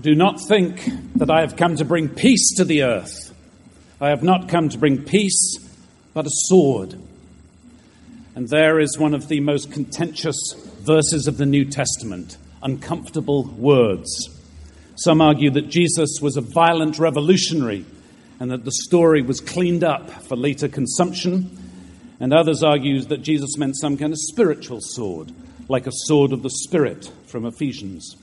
Do not think that I have come to bring peace to the earth. I have not come to bring peace, but a sword. And there is one of the most contentious verses of the New Testament uncomfortable words. Some argue that Jesus was a violent revolutionary and that the story was cleaned up for later consumption. And others argue that Jesus meant some kind of spiritual sword, like a sword of the Spirit from Ephesians.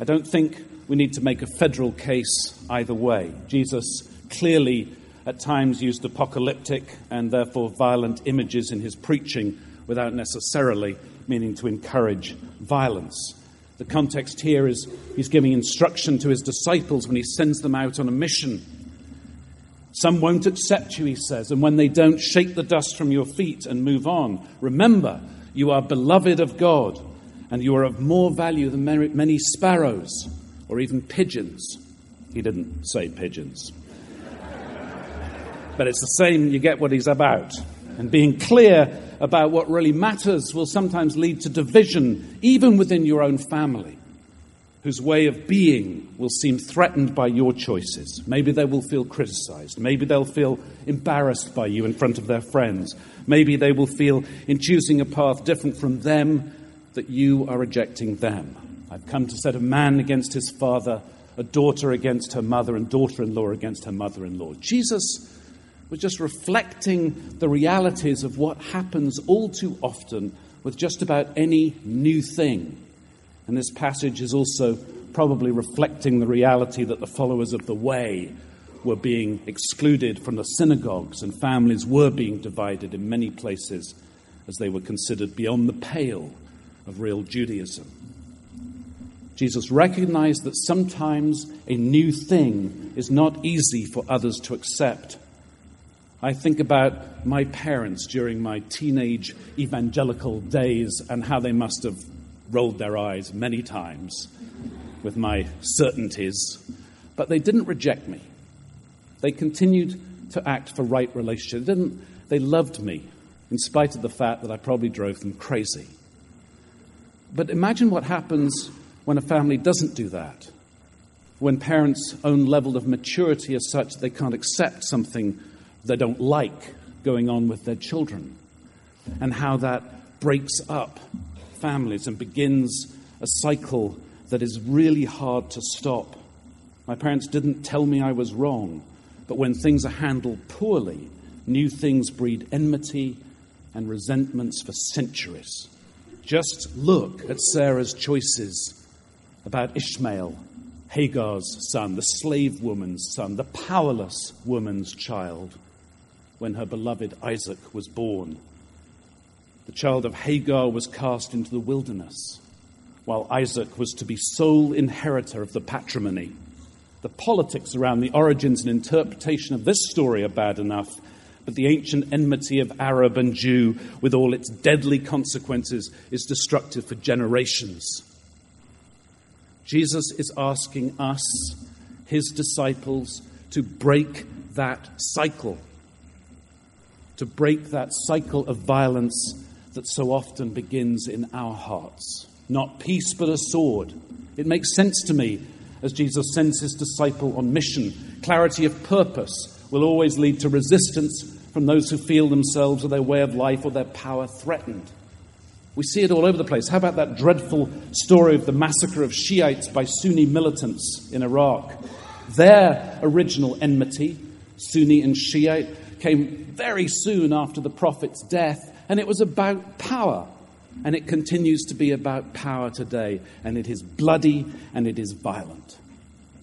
I don't think we need to make a federal case either way. Jesus clearly at times used apocalyptic and therefore violent images in his preaching without necessarily meaning to encourage violence. The context here is he's giving instruction to his disciples when he sends them out on a mission. Some won't accept you, he says, and when they don't, shake the dust from your feet and move on. Remember, you are beloved of God, and you are of more value than many sparrows or even pigeons. He didn't say pigeons. but it's the same, you get what he's about. And being clear about what really matters will sometimes lead to division, even within your own family, whose way of being will seem threatened by your choices. Maybe they will feel criticized. Maybe they'll feel embarrassed by you in front of their friends. Maybe they will feel in choosing a path different from them that you are rejecting them. I've come to set a man against his father, a daughter against her mother, and daughter in law against her mother in law. Jesus was just reflecting the realities of what happens all too often with just about any new thing. And this passage is also probably reflecting the reality that the followers of the way were being excluded from the synagogues and families were being divided in many places as they were considered beyond the pale of real Judaism. Jesus recognized that sometimes a new thing is not easy for others to accept. I think about my parents during my teenage evangelical days and how they must have rolled their eyes many times with my certainties, but they didn't reject me. They continued to act for right relationship. They, didn't, they loved me in spite of the fact that I probably drove them crazy. But imagine what happens when a family doesn't do that. When parents' own level of maturity is such they can't accept something they don't like going on with their children, and how that breaks up families and begins a cycle that is really hard to stop. My parents didn't tell me I was wrong, but when things are handled poorly, new things breed enmity and resentments for centuries. Just look at Sarah's choices about Ishmael, Hagar's son, the slave woman's son, the powerless woman's child when her beloved Isaac was born. The child of Hagar was cast into the wilderness, while Isaac was to be sole inheritor of the patrimony. The politics around the origins and interpretation of this story are bad enough, but the ancient enmity of Arab and Jew, with all its deadly consequences, is destructive for generations. Jesus is asking us, his disciples, to break that cycle to break that cycle of violence that so often begins in our hearts. Not peace, but a sword. It makes sense to me as Jesus sends his disciple on mission. Clarity of purpose will always lead to resistance from those who feel themselves or their way of life or their power threatened. We see it all over the place. How about that dreadful story of the massacre of Shiites by Sunni militants in Iraq? Their original enmity, Sunni and Shiite, came very soon after the prophet's death, and it was about power. And it continues to be about power today, and it is bloody and it is violent.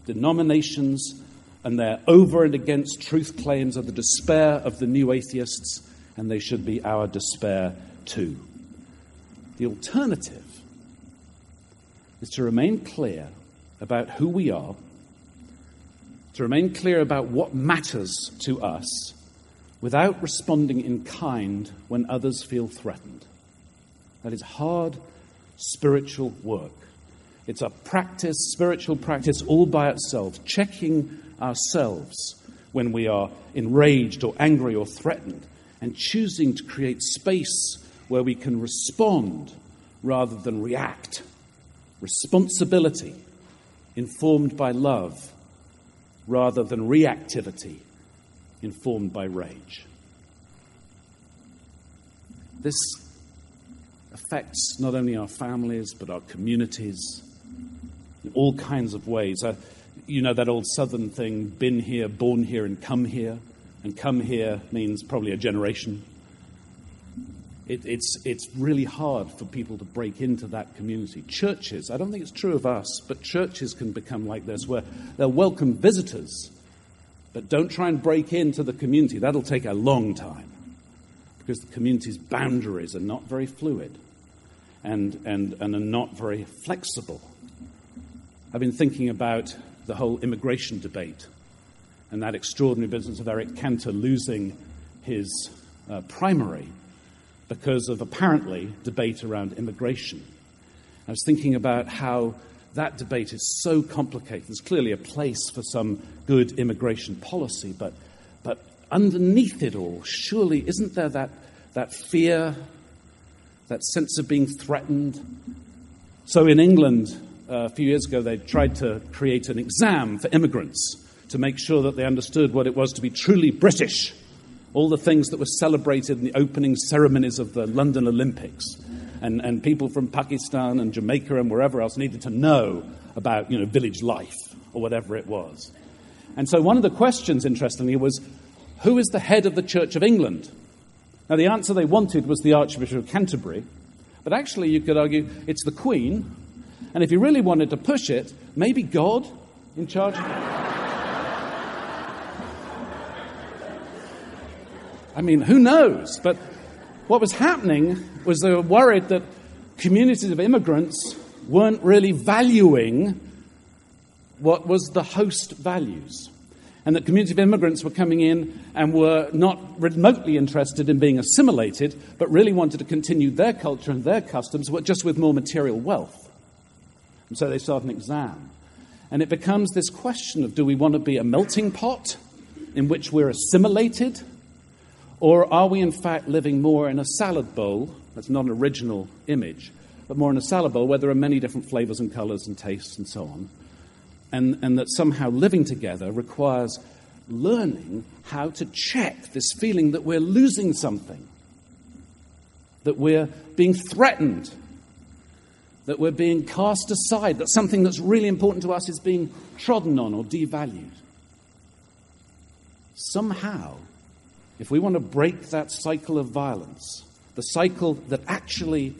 Denominations and their over and against truth claims are the despair of the new atheists, and they should be our despair too. The alternative is to remain clear about who we are, to remain clear about what matters to us, without responding in kind when others feel threatened. That is hard spiritual work. It's a practice, spiritual practice all by itself, checking ourselves when we are enraged or angry or threatened, and choosing to create space where we can respond rather than react. Responsibility informed by love rather than reactivity informed by rage. This affects not only our families but our communities in all kinds of ways. Uh, you know that old southern thing been here, born here, and come here. And come here means probably a generation. It, it's, it's really hard for people to break into that community. Churches, I don't think it's true of us, but churches can become like this where they'll welcome visitors, but don't try and break into the community. That'll take a long time because the community's boundaries are not very fluid and, and, and are not very flexible. I've been thinking about the whole immigration debate and that extraordinary business of Eric Cantor losing his uh, primary because of apparently debate around immigration. I was thinking about how that debate is so complicated. There's clearly a place for some good immigration policy, but, but underneath it all, surely isn't there that, that fear, that sense of being threatened? So in England, uh, a few years ago, they tried to create an exam for immigrants to make sure that they understood what it was to be truly British all the things that were celebrated in the opening ceremonies of the London Olympics. And, and people from Pakistan and Jamaica and wherever else needed to know about you know, village life or whatever it was. And so one of the questions, interestingly, was who is the head of the Church of England? Now, the answer they wanted was the Archbishop of Canterbury, but actually, you could argue it's the Queen. And if you really wanted to push it, maybe God in charge. I mean, who knows? But what was happening was they were worried that communities of immigrants weren't really valuing what was the host values. And that communities of immigrants were coming in and were not remotely interested in being assimilated, but really wanted to continue their culture and their customs, just with more material wealth. And so they start an exam. And it becomes this question of do we want to be a melting pot in which we're assimilated or are we, in fact, living more in a salad bowl? That's not an original image, but more in a salad bowl where there are many different flavors and colors and tastes and so on. And, and that somehow living together requires learning how to check this feeling that we're losing something, that we're being threatened, that we're being cast aside, that something that's really important to us is being trodden on or devalued. Somehow, if we want to break that cycle of violence, the cycle that actually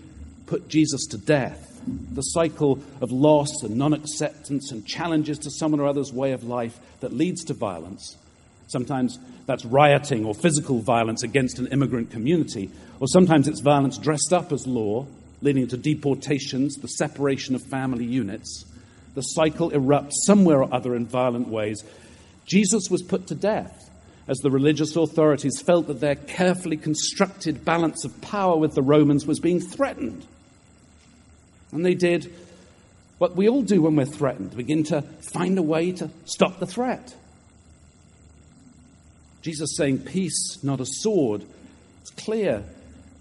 put Jesus to death, the cycle of loss and non acceptance and challenges to someone or other's way of life that leads to violence. Sometimes that's rioting or physical violence against an immigrant community, or sometimes it's violence dressed up as law, leading to deportations, the separation of family units. The cycle erupts somewhere or other in violent ways. Jesus was put to death as the religious authorities felt that their carefully constructed balance of power with the Romans was being threatened. And they did what we all do when we're threatened begin to find a way to stop the threat. Jesus saying, Peace, not a sword. It's clear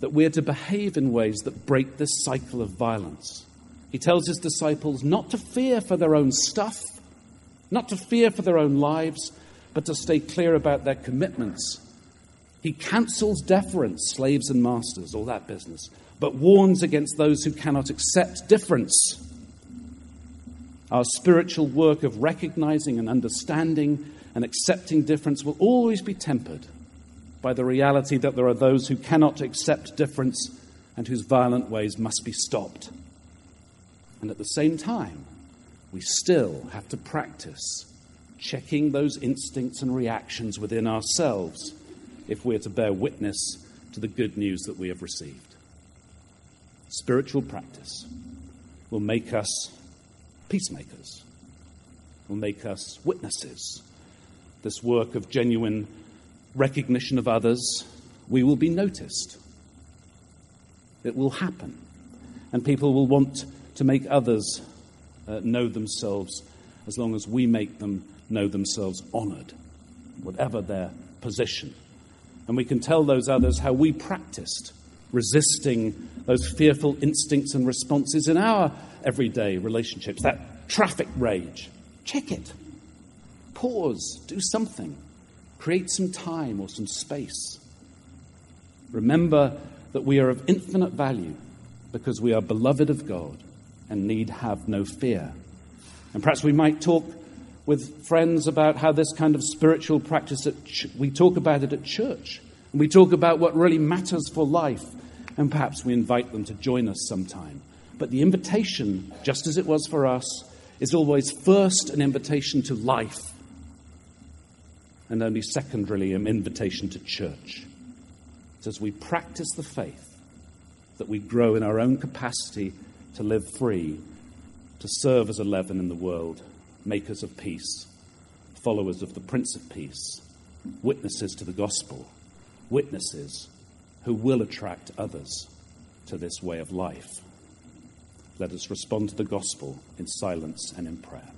that we're to behave in ways that break this cycle of violence. He tells his disciples not to fear for their own stuff, not to fear for their own lives, but to stay clear about their commitments. He cancels deference, slaves and masters, all that business, but warns against those who cannot accept difference. Our spiritual work of recognizing and understanding and accepting difference will always be tempered by the reality that there are those who cannot accept difference and whose violent ways must be stopped. And at the same time, we still have to practice checking those instincts and reactions within ourselves if we're to bear witness to the good news that we have received. Spiritual practice will make us peacemakers, will make us witnesses. This work of genuine recognition of others, we will be noticed. It will happen. And people will want to make others uh, know themselves as long as we make them know themselves honored, whatever their position. And we can tell those others how we practiced resisting those fearful instincts and responses in our everyday relationships. That traffic rage, check it. Pause, do something. Create some time or some space. Remember that we are of infinite value because we are beloved of God and need have no fear. And perhaps we might talk with friends about how this kind of spiritual practice, ch- we talk about it at church. And we talk about what really matters for life. And perhaps we invite them to join us sometime. But the invitation, just as it was for us, is always first an invitation to life, and only secondarily an invitation to church. It's as we practice the faith that we grow in our own capacity to live free, to serve as a leaven in the world, makers of peace, followers of the Prince of Peace, witnesses to the gospel, witnesses who will attract others to this way of life. Let us respond to the gospel in silence and in prayer.